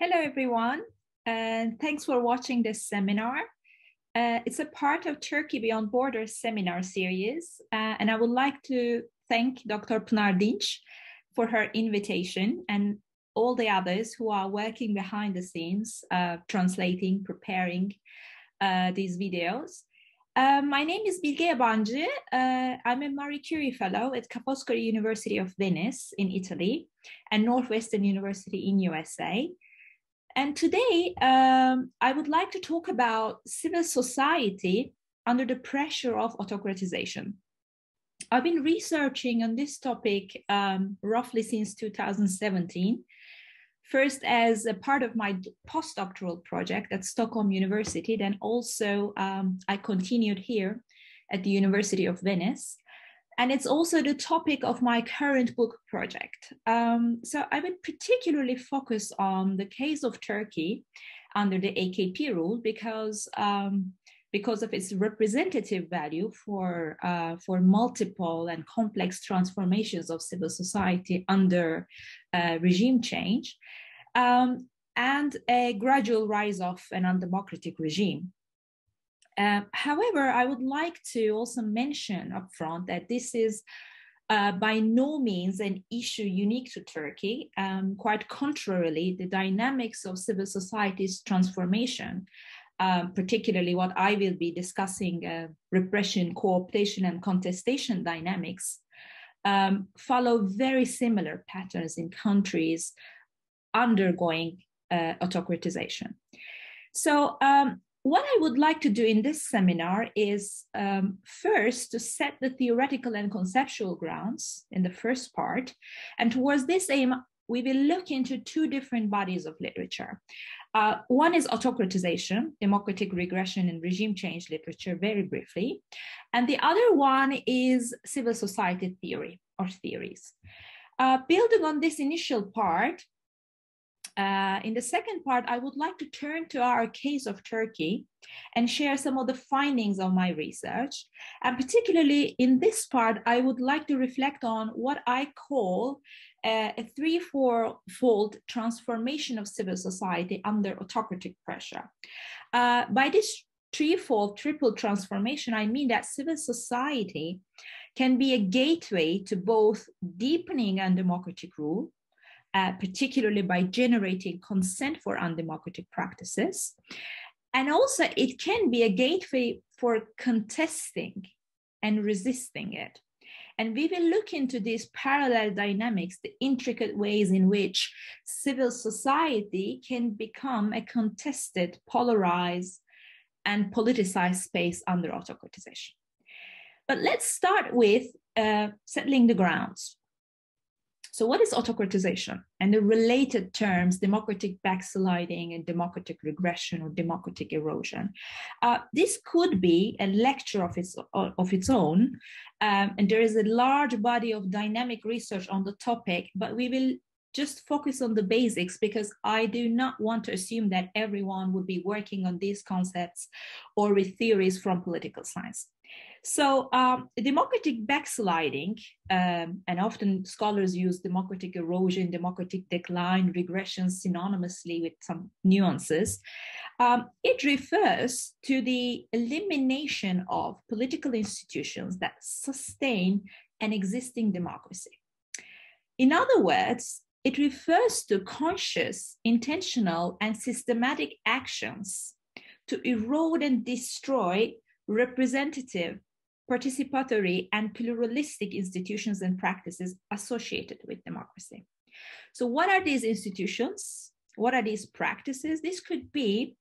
Hello, everyone, and thanks for watching this seminar. Uh, it's a part of Turkey Beyond Borders seminar series, uh, and I would like to thank Dr. Pınar Dinç for her invitation and all the others who are working behind the scenes, uh, translating, preparing uh, these videos. Uh, my name is Bilge Yabancı. Uh, I'm a Marie Curie Fellow at Ca' University of Venice in Italy and Northwestern University in USA. And today, um, I would like to talk about civil society under the pressure of autocratization. I've been researching on this topic um, roughly since 2017, first as a part of my postdoctoral project at Stockholm University, then also um, I continued here at the University of Venice. And it's also the topic of my current book project. Um, so I would particularly focus on the case of Turkey under the AKP rule because um, because of its representative value for uh, for multiple and complex transformations of civil society under uh, regime change, um, and a gradual rise of an undemocratic regime. Uh, however, I would like to also mention upfront that this is uh, by no means an issue unique to Turkey. Um, quite contrarily, the dynamics of civil society's transformation, um, particularly what I will be discussing uh, repression, co-optation, and contestation dynamics, um, follow very similar patterns in countries undergoing uh, autocratization. So um, what I would like to do in this seminar is um, first to set the theoretical and conceptual grounds in the first part. And towards this aim, we will look into two different bodies of literature. Uh, one is autocratization, democratic regression and regime change literature, very briefly. And the other one is civil society theory or theories. Uh, building on this initial part, uh, in the second part, I would like to turn to our case of Turkey and share some of the findings of my research. And particularly in this part, I would like to reflect on what I call uh, a three-fold transformation of civil society under autocratic pressure. Uh, by this threefold, triple transformation, I mean that civil society can be a gateway to both deepening and democratic rule uh, particularly by generating consent for undemocratic practices. And also, it can be a gateway for contesting and resisting it. And we will look into these parallel dynamics, the intricate ways in which civil society can become a contested, polarized, and politicized space under autocratization. But let's start with uh, settling the grounds. So, what is autocratization? And the related terms, democratic backsliding and democratic regression or democratic erosion. Uh, this could be a lecture of its, of its own. Um, and there is a large body of dynamic research on the topic, but we will just focus on the basics because I do not want to assume that everyone would be working on these concepts or with theories from political science. So um, democratic backsliding, um, and often scholars use democratic erosion, democratic decline, regression synonymously with some nuances. Um, it refers to the elimination of political institutions that sustain an existing democracy. In other words, it refers to conscious, intentional, and systematic actions to erode and destroy representative, participatory, and pluralistic institutions and practices associated with democracy. So, what are these institutions? What are these practices? This could be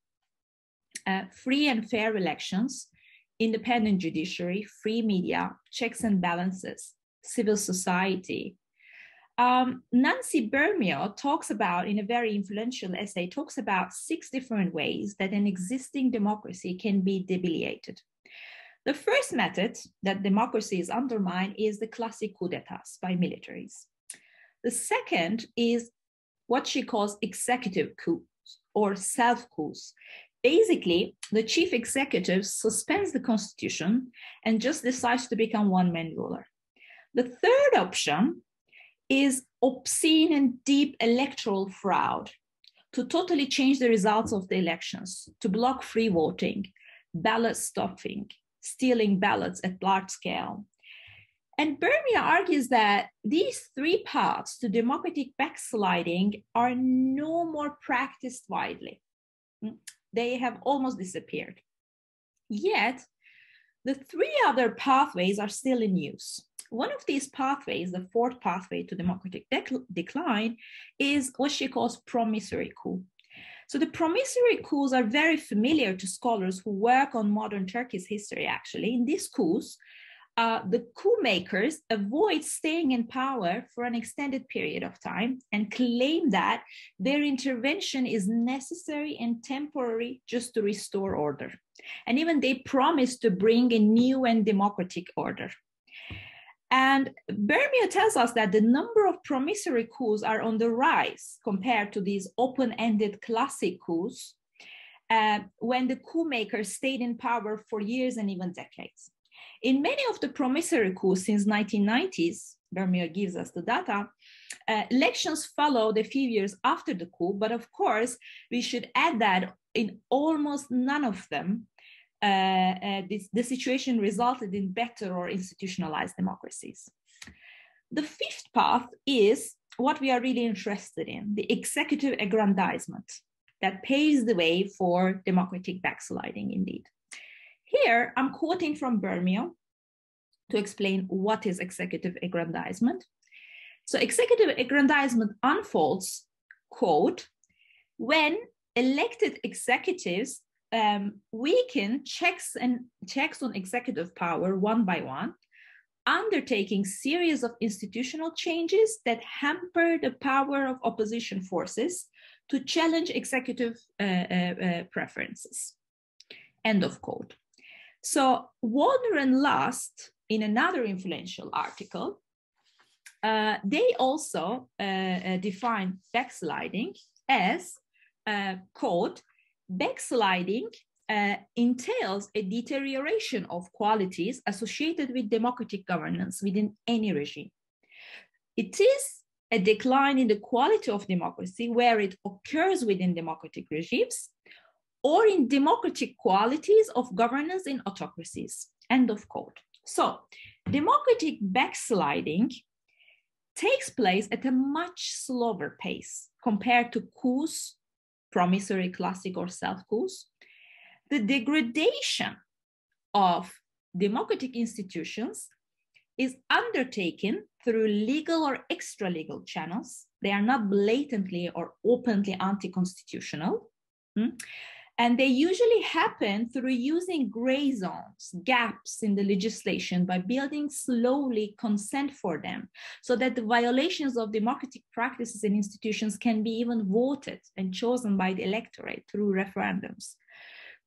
uh, free and fair elections, independent judiciary, free media, checks and balances, civil society, um, Nancy Bermeo talks about, in a very influential essay, talks about six different ways that an existing democracy can be debilitated. The first method that democracy is undermined is the classic coup d'etats by militaries. The second is what she calls executive coups or self coups. Basically, the chief executive suspends the constitution and just decides to become one man ruler. The third option is obscene and deep electoral fraud, to totally change the results of the elections, to block free voting, ballot stuffing, stealing ballots at large scale. And Bermeo argues that these three paths to democratic backsliding are no more practiced widely. Hmm, they have almost disappeared. Yet, the three other pathways are still in use. One of these pathways, the fourth pathway to democratic dec- decline, is what she calls promissory coup. So the promissory coups are very familiar to scholars who work on modern Turkey's history, actually. In these coups, uh, the coup makers avoid staying in power for an extended period of time and claim that their intervention is necessary and temporary just to restore order. And even they promise to bring a new and democratic order. And Bermeo tells us that the number of promissory coups are on the rise compared to these open ended classic coups uh, when the coup makers stayed in power for years and even decades. In many of the promissory coups since 1990s, Bermeo gives us the data, uh, elections followed a few years after the coup, but of course, we should add that in almost none of them, Uh, uh, this, the situation resulted in better or institutionalized democracies. The fifth path is what we are really interested in the executive aggrandizement that paves the way for democratic backsliding, indeed. Here, I'm quoting from Bermeo to explain what is executive aggrandizement. So, executive aggrandizement unfolds, quote, when elected executives um, weaken checks and checks on executive power one by one, undertaking series of institutional changes that hamper the power of opposition forces to challenge executive uh, uh, uh, preferences. End of quote. So Waldner and Lust, in another influential article, uh, they also uh, uh, define backsliding as, quote, backsliding uh, entails a deterioration of qualities associated with democratic governance within any regime. It is a decline in the quality of democracy where it occurs within democratic regimes or in democratic qualities of governance in autocracies. End of quote. So, democratic backsliding takes place at a much slower pace compared to coups, promissory, classic, or self coups. The degradation of democratic institutions is undertaken through legal or extra legal channels. They are not blatantly or openly anti constitutional. Hmm? And they usually happen through using gray zones, gaps in the legislation by building slowly consent for them so that the violations of democratic practices and institutions can be even voted and chosen by the electorate through referendums.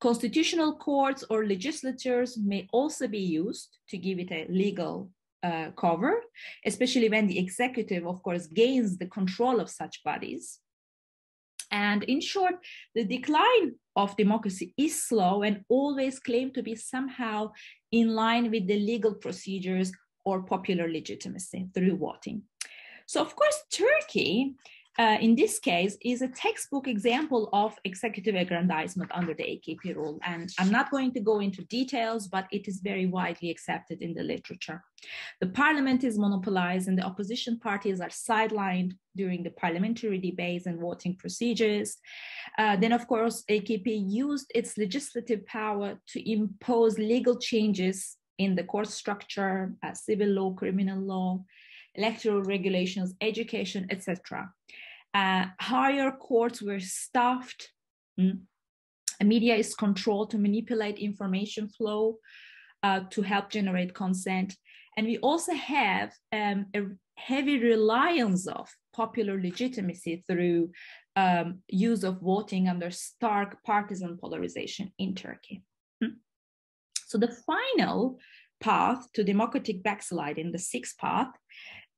Constitutional courts or legislatures may also be used to give it a legal uh, cover, especially when the executive, of course, gains the control of such bodies. And in short, the decline of democracy is slow and always claimed to be somehow in line with the legal procedures or popular legitimacy through voting. So, of course, Turkey uh, in this case is a textbook example of executive aggrandizement under the AKP rule. And I'm not going to go into details, but it is very widely accepted in the literature. The parliament is monopolized and the opposition parties are sidelined during the parliamentary debates and voting procedures. Uh, then, of course, AKP used its legislative power to impose legal changes in the court structure, uh, civil law, criminal law, electoral regulations, education, etc. Uh, higher courts were staffed. Mm. Media is controlled to manipulate information flow uh, to help generate consent. And we also have um, a heavy reliance of popular legitimacy through um, use of voting under stark partisan polarization in Turkey. Mm. So the final path to democratic backsliding, the sixth path,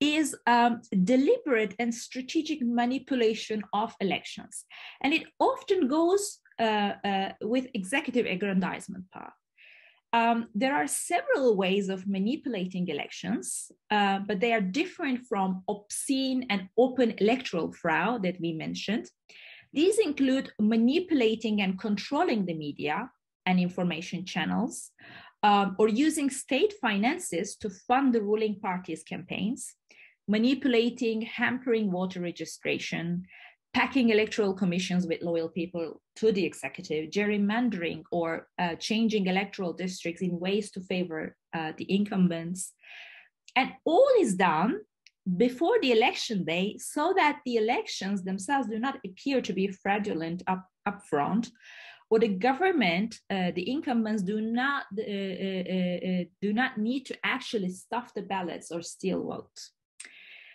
is um, deliberate and strategic manipulation of elections. And it often goes uh, uh, with executive aggrandizement path. Um, there are several ways of manipulating elections, uh, but they are different from obscene and open electoral fraud that we mentioned. These include manipulating and controlling the media and information channels, um, or using state finances to fund the ruling party's campaigns, manipulating, hampering voter registration, packing electoral commissions with loyal people to the executive, gerrymandering or uh, changing electoral districts in ways to favor uh, the incumbents. And all is done before the election day so that the elections themselves do not appear to be fraudulent up, up front or the government, uh, the incumbents do not uh, uh, uh, do not need to actually stuff the ballots or steal votes.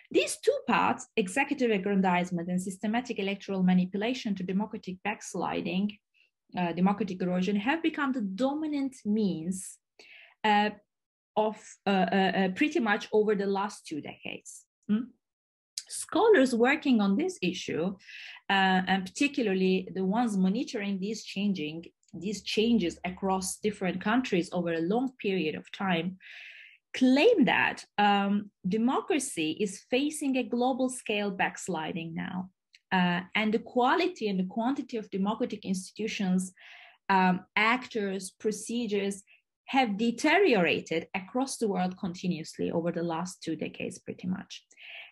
These two parts, executive aggrandizement and systematic electoral manipulation to democratic backsliding, uh, democratic erosion, have become the dominant means uh, of pretty much over the last two decades. Hmm? Scholars working on this issue, uh, and particularly the ones monitoring these changing these changes across different countries over a long period of time, claim that um, democracy is facing a global scale backsliding now. Uh, and the quality and the quantity of democratic institutions, um, actors, procedures have deteriorated across the world continuously over the last two decades, pretty much.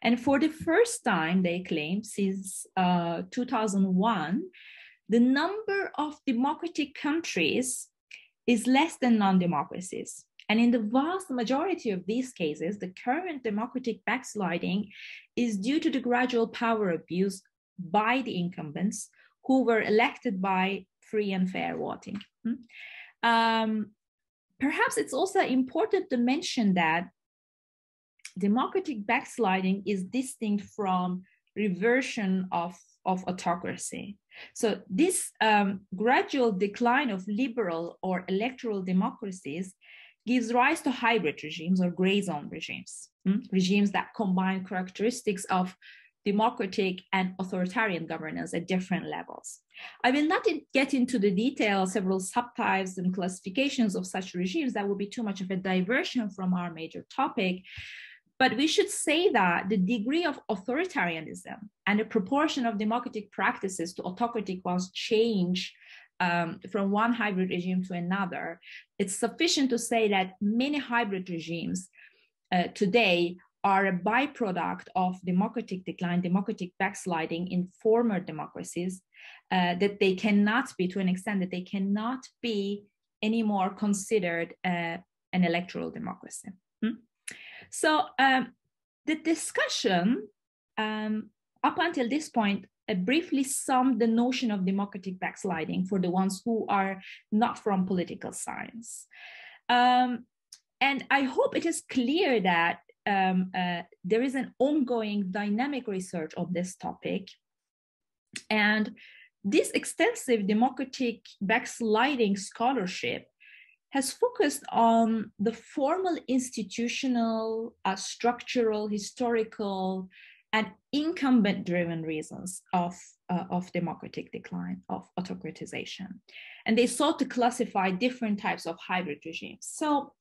And for the first time, they claim since uh, 2001, the number of democratic countries is less than non democracies. And in the vast majority of these cases, the current democratic backsliding is due to the gradual power abuse by the incumbents who were elected by free and fair voting. Hmm? Um, perhaps it's also important to mention that democratic backsliding is distinct from reversion of, of autocracy. So this um, gradual decline of liberal or electoral democracies gives rise to hybrid regimes or gray zone regimes, mm? regimes that combine characteristics of democratic and authoritarian governance at different levels. I will not in, get into the details, several subtypes and classifications of such regimes. That would be too much of a diversion from our major topic. But we should say that the degree of authoritarianism and the proportion of democratic practices to autocratic ones change um, from one hybrid regime to another. It's sufficient to say that many hybrid regimes uh, today are a byproduct of democratic decline, democratic backsliding in former democracies, uh, that they cannot be, to an extent, that they cannot be anymore considered uh, an electoral democracy. So um, the discussion um, up until this point uh, briefly summed the notion of democratic backsliding for the ones who are not from political science. Um, and I hope it is clear that um, uh, there is an ongoing dynamic research on this topic. And this extensive democratic backsliding scholarship has focused on the formal institutional, uh, structural, historical, and incumbent driven reasons of, uh, of democratic decline, of autocratization. And they sought to classify different types of hybrid regimes. So,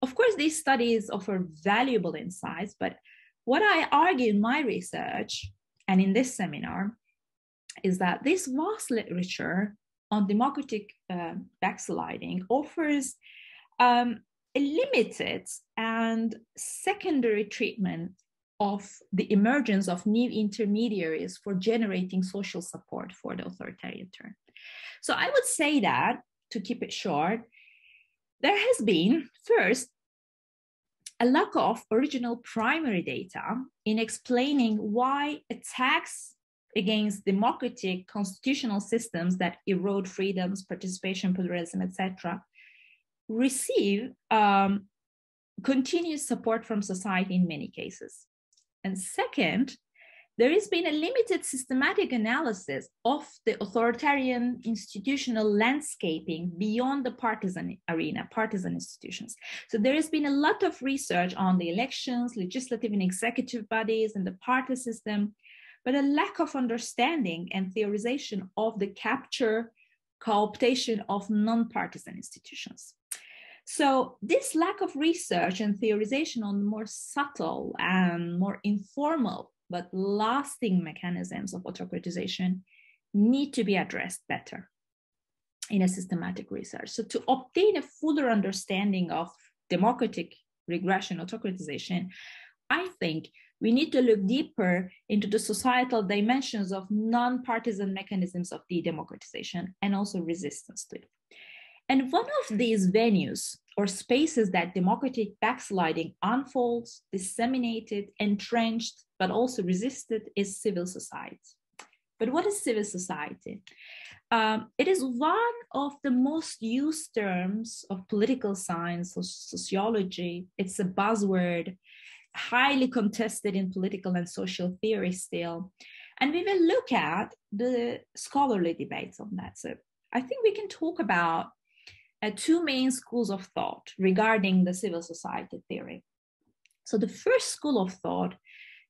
of course, these studies offer valuable insights, but what I argue in my research and in this seminar is that this vast literature on democratic uh, backsliding offers um, a limited and secondary treatment of the emergence of new intermediaries for generating social support for the authoritarian turn. So I would say that, to keep it short, there has been, first, a lack of original primary data in explaining why attacks against democratic constitutional systems that erode freedoms, participation, pluralism, etc., receive um, continuous support from society in many cases. And second, there has been a limited systematic analysis of the authoritarian institutional landscaping beyond the partisan arena, partisan institutions. So there has been a lot of research on the elections, legislative and executive bodies, and the party system, but a lack of understanding and theorization of the capture, cooptation of non-partisan institutions. So this lack of research and theorization on more subtle and more informal but lasting mechanisms of autocratization need to be addressed better in a systematic research. So to obtain a fuller understanding of democratic regression, autocratization, I think we need to look deeper into the societal dimensions of non-partisan mechanisms of de-democratization and also resistance to it. And one of these venues or spaces that democratic backsliding unfolds, disseminated, entrenched, but also resisted is civil society. But what is civil society? Um, it is one of the most used terms of political science or sociology. It's a buzzword, highly contested in political and social theory still. And we will look at the scholarly debates on that. So I think we can talk about uh, two main schools of thought regarding the civil society theory. So the first school of thought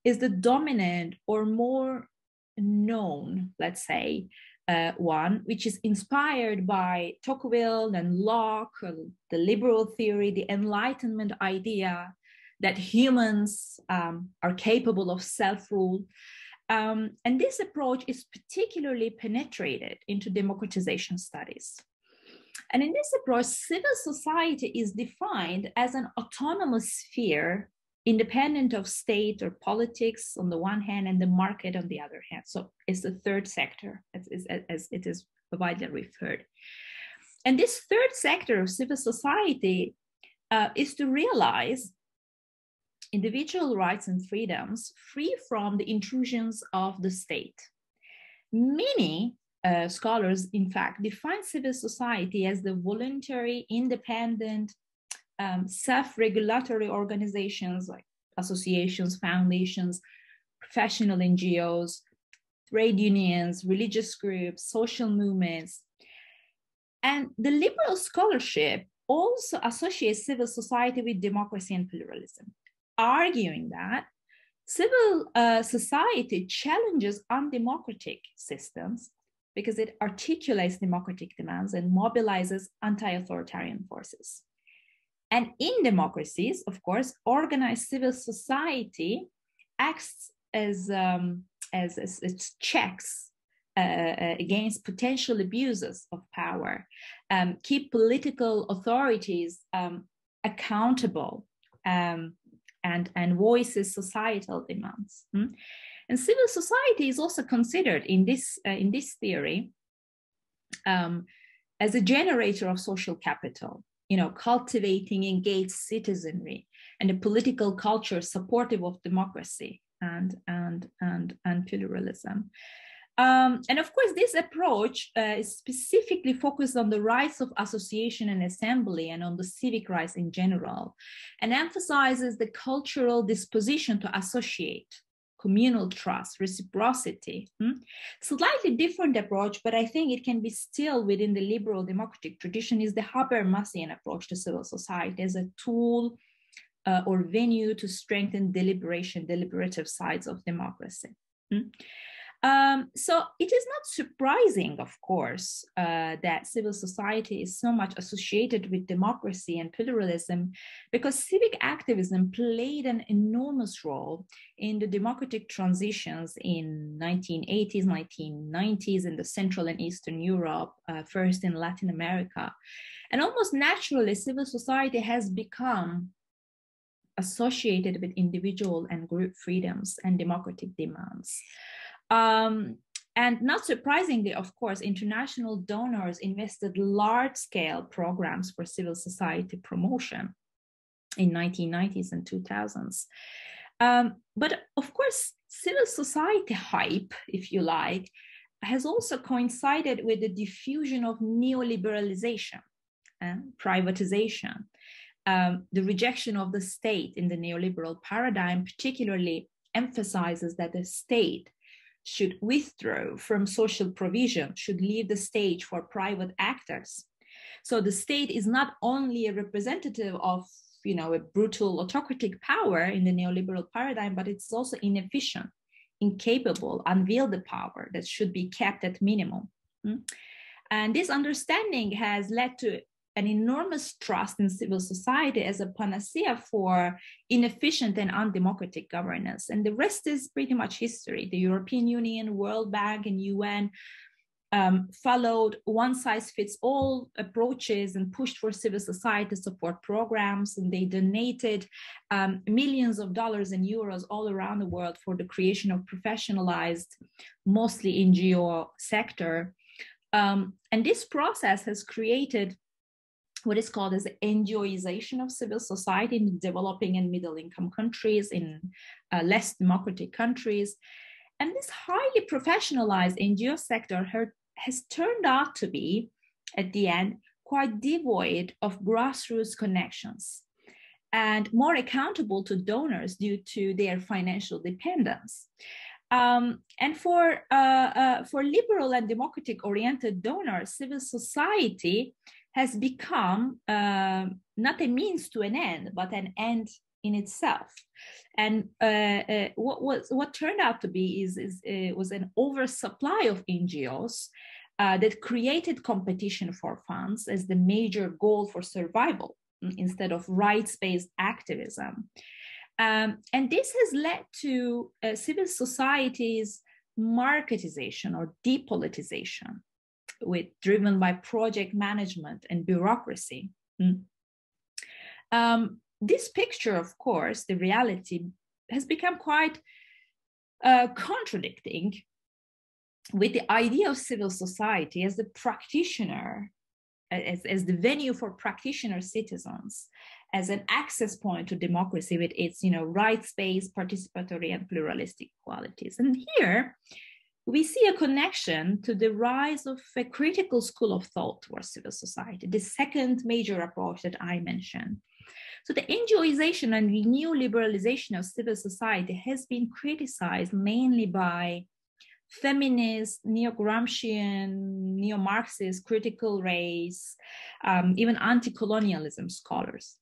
is the dominant or more known, let's say, uh, one, which is inspired by Tocqueville and Locke, the liberal theory, the Enlightenment idea that humans um, are capable of self rule. Um, and this approach is particularly penetrated into democratization studies. And in this approach, civil society is defined as an autonomous sphere independent of state or politics on the one hand and the market on the other hand. So it's the third sector as, as it is widely referred. And this third sector of civil society uh, is to realize individual rights and freedoms free from the intrusions of the state. Many uh, scholars, in fact, define civil society as the voluntary, independent, um, self-regulatory organizations like associations, foundations, professional NGOs, trade unions, religious groups, social movements. And the liberal scholarship also associates civil society with democracy and pluralism, arguing that civil uh, society challenges undemocratic systems because it articulates democratic demands and mobilizes anti authoritarian forces. And in democracies, of course, organized civil society acts as, um, as, as, as checks uh, uh, against potential abuses of power, um, keep political authorities um, accountable, um, and, and voices societal demands. Hmm? And civil society is also considered in this, uh, in this theory um, as a generator of social capital you know, cultivating engaged citizenry and a political culture supportive of democracy and and and and pluralism. Um, and of course, this approach uh, is specifically focused on the rights of association and assembly and on the civic rights in general, and emphasizes the cultural disposition to associate communal trust, reciprocity. Hmm? Slightly different approach, but I think it can be still within the liberal democratic tradition is the Habermasian approach to civil society as a tool uh, or venue to strengthen deliberation, deliberative sides of democracy. Hmm? Um, so it is not surprising, of course, uh, that civil society is so much associated with democracy and pluralism because civic activism played an enormous role in the democratic transitions in 1980s, 1990s in the Central and Eastern Europe, uh, first in Latin America. And almost naturally, civil society has become associated with individual and group freedoms and democratic demands. Um, and not surprisingly, of course, international donors invested large scale programs for civil society promotion in 1990s and 2000s. Um, but of course, civil society hype, if you like, has also coincided with the diffusion of neoliberalization and privatization. Um, the rejection of the state in the neoliberal paradigm particularly emphasizes that the state should withdraw from social provision, should leave the stage for private actors. So the state is not only a representative of you know, a brutal autocratic power in the neoliberal paradigm, but it's also inefficient, incapable, unwielded power that should be kept at minimum. Hmm? And this understanding has led to an enormous trust in civil society as a panacea for inefficient and undemocratic governance. And the rest is pretty much history. The European Union, World Bank, and UN um, followed one size fits all approaches and pushed for civil society support programs. And they donated um, millions of dollars and euros all around the world for the creation of professionalized, mostly NGO sector. Um, and this process has created what is called as the NGOization of civil society in developing and middle income countries, in uh, less democratic countries. And this highly professionalized NGO sector has turned out to be, at the end, quite devoid of grassroots connections and more accountable to donors due to their financial dependence. Um, and for, uh, uh, for liberal and democratic oriented donors, civil society has become uh, not a means to an end, but an end in itself. And uh, uh, what was what turned out to be is, is uh, was an oversupply of NGOs uh, that created competition for funds as the major goal for survival mm, instead of rights-based activism. Um, and this has led to uh, civil society's marketization or depolitization, with driven by project management and bureaucracy. Mm. Um, this picture, of course, the reality has become quite uh, contradicting with the idea of civil society as the practitioner, as, as the venue for practitioner citizens, as an access point to democracy with its you know rights-based, participatory, and pluralistic qualities. And here we see a connection to the rise of a critical school of thought towards civil society, the second major approach that I mentioned. So the NGOization and neoliberalization of civil society has been criticized mainly by feminist, neo-Gramscian, neo-Marxist, critical race, um, even anti-colonialism scholars.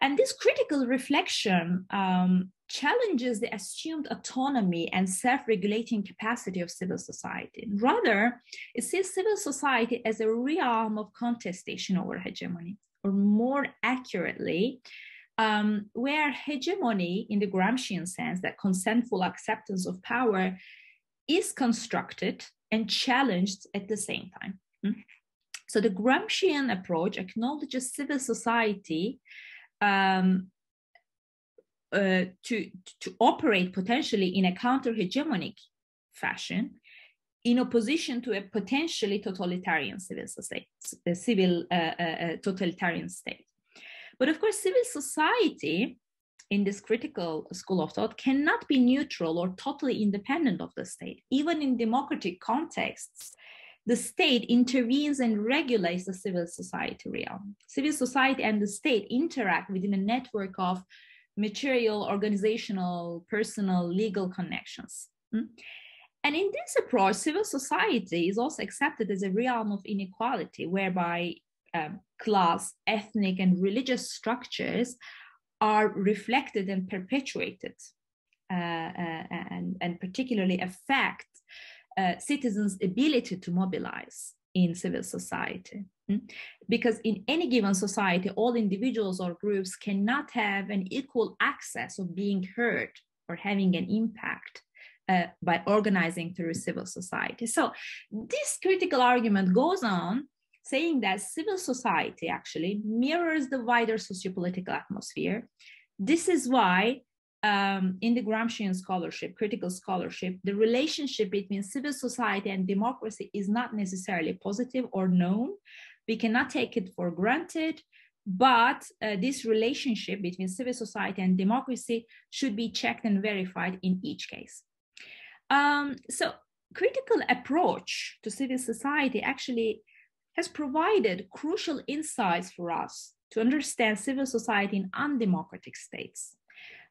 And this critical reflection um, challenges the assumed autonomy and self-regulating capacity of civil society. Rather, it sees civil society as a realm of contestation over hegemony or more accurately, um, where hegemony, in the Gramscian sense, that consentful acceptance of power, is constructed and challenged at the same time. Mm? So the Gramscian approach acknowledges civil society um, uh, to, to operate potentially in a counter hegemonic fashion in opposition to a potentially totalitarian civil society, a civil uh, uh, uh, totalitarian state. But of course, civil society in this critical school of thought cannot be neutral or totally independent of the state. Even in democratic contexts, the state intervenes and regulates the civil society realm. Civil society and the state interact within a network of material, organizational, personal, legal connections. Hmm? And in this approach, civil society is also accepted as a realm of inequality, whereby um, class, ethnic, and religious structures are reflected and perpetuated, uh, uh, and, and particularly affect uh, citizens' ability to mobilize in civil society. Hmm? Because in any given society, all individuals or groups cannot have an equal access of being heard or having an impact uh, by organizing through civil society. So this critical argument goes on saying that civil society actually mirrors the wider sociopolitical atmosphere. This is why um, in the Gramscian scholarship, critical scholarship, the relationship between civil society and democracy is not necessarily positive or known. We cannot take it for granted, but uh, this relationship between civil society and democracy should be checked and verified in each case. Um, so critical approach to civil society actually has provided crucial insights for us to understand civil society in undemocratic states.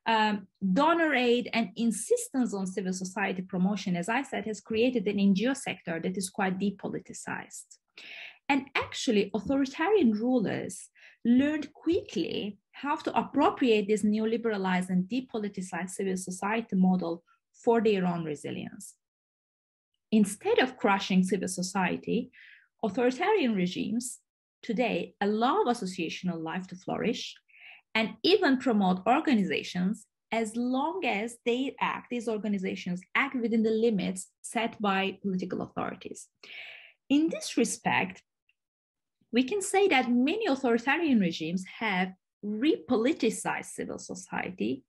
Um, donor aid and insistence on civil society promotion, as I said, has created an NGO sector that is quite depoliticized. And actually, authoritarian rulers learned quickly how to appropriate this neoliberalized and depoliticized civil society model for their own resilience. Instead of crushing civil society, authoritarian regimes today allow associational life to flourish and even promote organizations as long as they act, these organizations act within the limits set by political authorities. In this respect, we can say that many authoritarian regimes have repoliticized civil society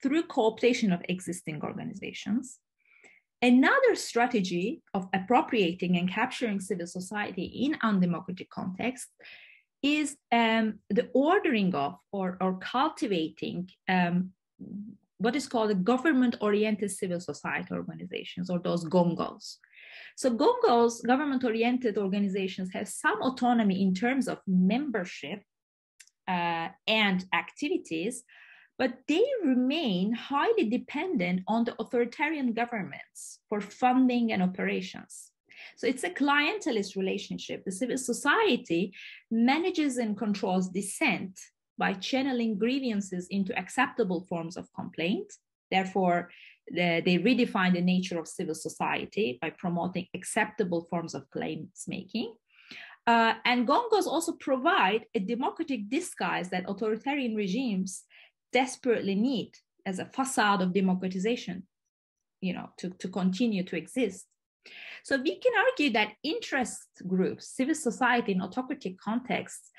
through co-optation of existing organizations. Another strategy of appropriating and capturing civil society in undemocratic context is um, the ordering of or, or cultivating um, what is called a government-oriented civil society organizations, or those GONGOs. So GONGOs, government-oriented organizations, have some autonomy in terms of membership uh, and activities, but they remain highly dependent on the authoritarian governments for funding and operations. So it's a clientelist relationship. The civil society manages and controls dissent by channeling grievances into acceptable forms of complaint. Therefore, the, they redefine the nature of civil society by promoting acceptable forms of claims making. Uh, and gongos also provide a democratic disguise that authoritarian regimes desperately need as a facade of democratization, you know, to, to continue to exist. So we can argue that interest groups, civil society in autocratic contexts,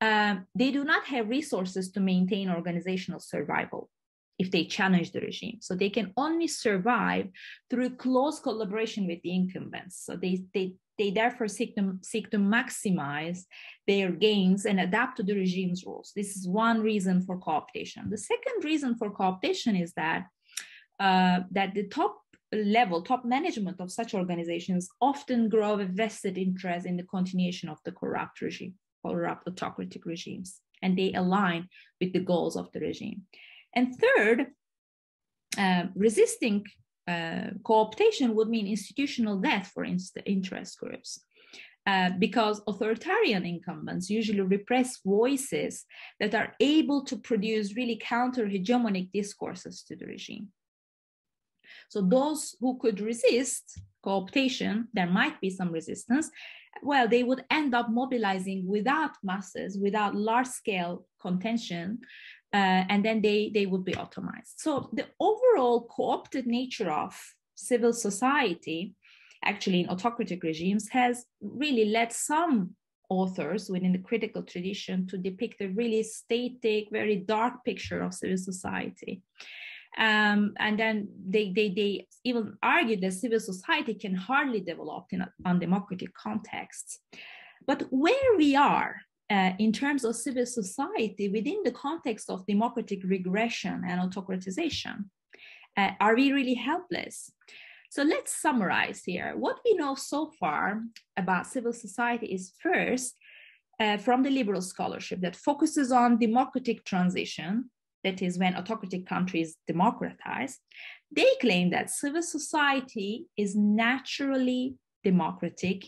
um, they do not have resources to maintain organizational survival if they challenge the regime. So they can only survive through close collaboration with the incumbents. So they, they, they therefore seek to, seek to maximize their gains and adapt to the regime's rules. This is one reason for co-optation. The second reason for co-optation is that uh, that the top level, top management of such organizations often grow a vested interest in the continuation of the corrupt regime, corrupt autocratic regimes, and they align with the goals of the regime. And third, uh, resisting uh, co-optation would mean institutional death for inst- interest groups. Uh, because authoritarian incumbents usually repress voices that are able to produce really counter hegemonic discourses to the regime. So, those who could resist co-optation, there might be some resistance, well, they would end up mobilizing without masses, without large scale contention, uh, and then they, they would be automized. So the overall co-opted nature of civil society, actually in autocratic regimes, has really led some authors within the critical tradition to depict a really static, very dark picture of civil society. Um, and then they, they, they even argue that civil society can hardly develop in undemocratic contexts. But where we are uh, in terms of civil society within the context of democratic regression and autocratization? Uh, are we really helpless? So let's summarize here. What we know so far about civil society is first, uh, from the liberal scholarship that focuses on democratic transition, that is when autocratic countries democratize, they claim that civil society is naturally democratic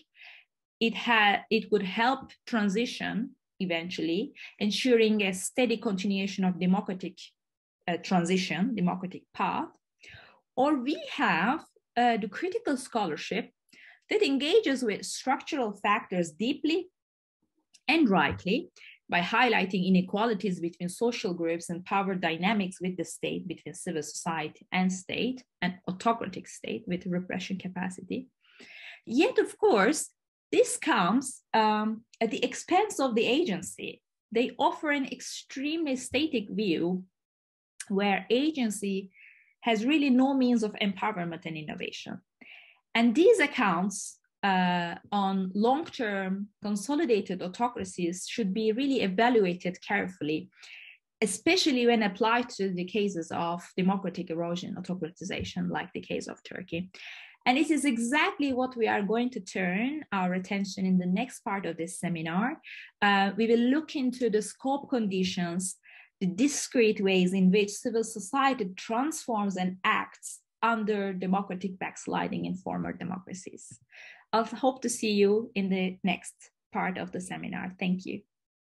it had it would help transition eventually, ensuring a steady continuation of democratic uh, transition, democratic path. Or we have uh, the critical scholarship that engages with structural factors deeply and rightly by highlighting inequalities between social groups and power dynamics with the state, between civil society and state, and autocratic state with repression capacity. Yet, of course, this comes um, at the expense of the agency. They offer an extremely static view where agency has really no means of empowerment and innovation. And these accounts uh, on long term consolidated autocracies should be really evaluated carefully, especially when applied to the cases of democratic erosion, autocratization, like the case of Turkey. And this is exactly what we are going to turn our attention in the next part of this seminar. Uh, we will look into the scope conditions, the discrete ways in which civil society transforms and acts under democratic backsliding in former democracies. I'll hope to see you in the next part of the seminar. Thank you.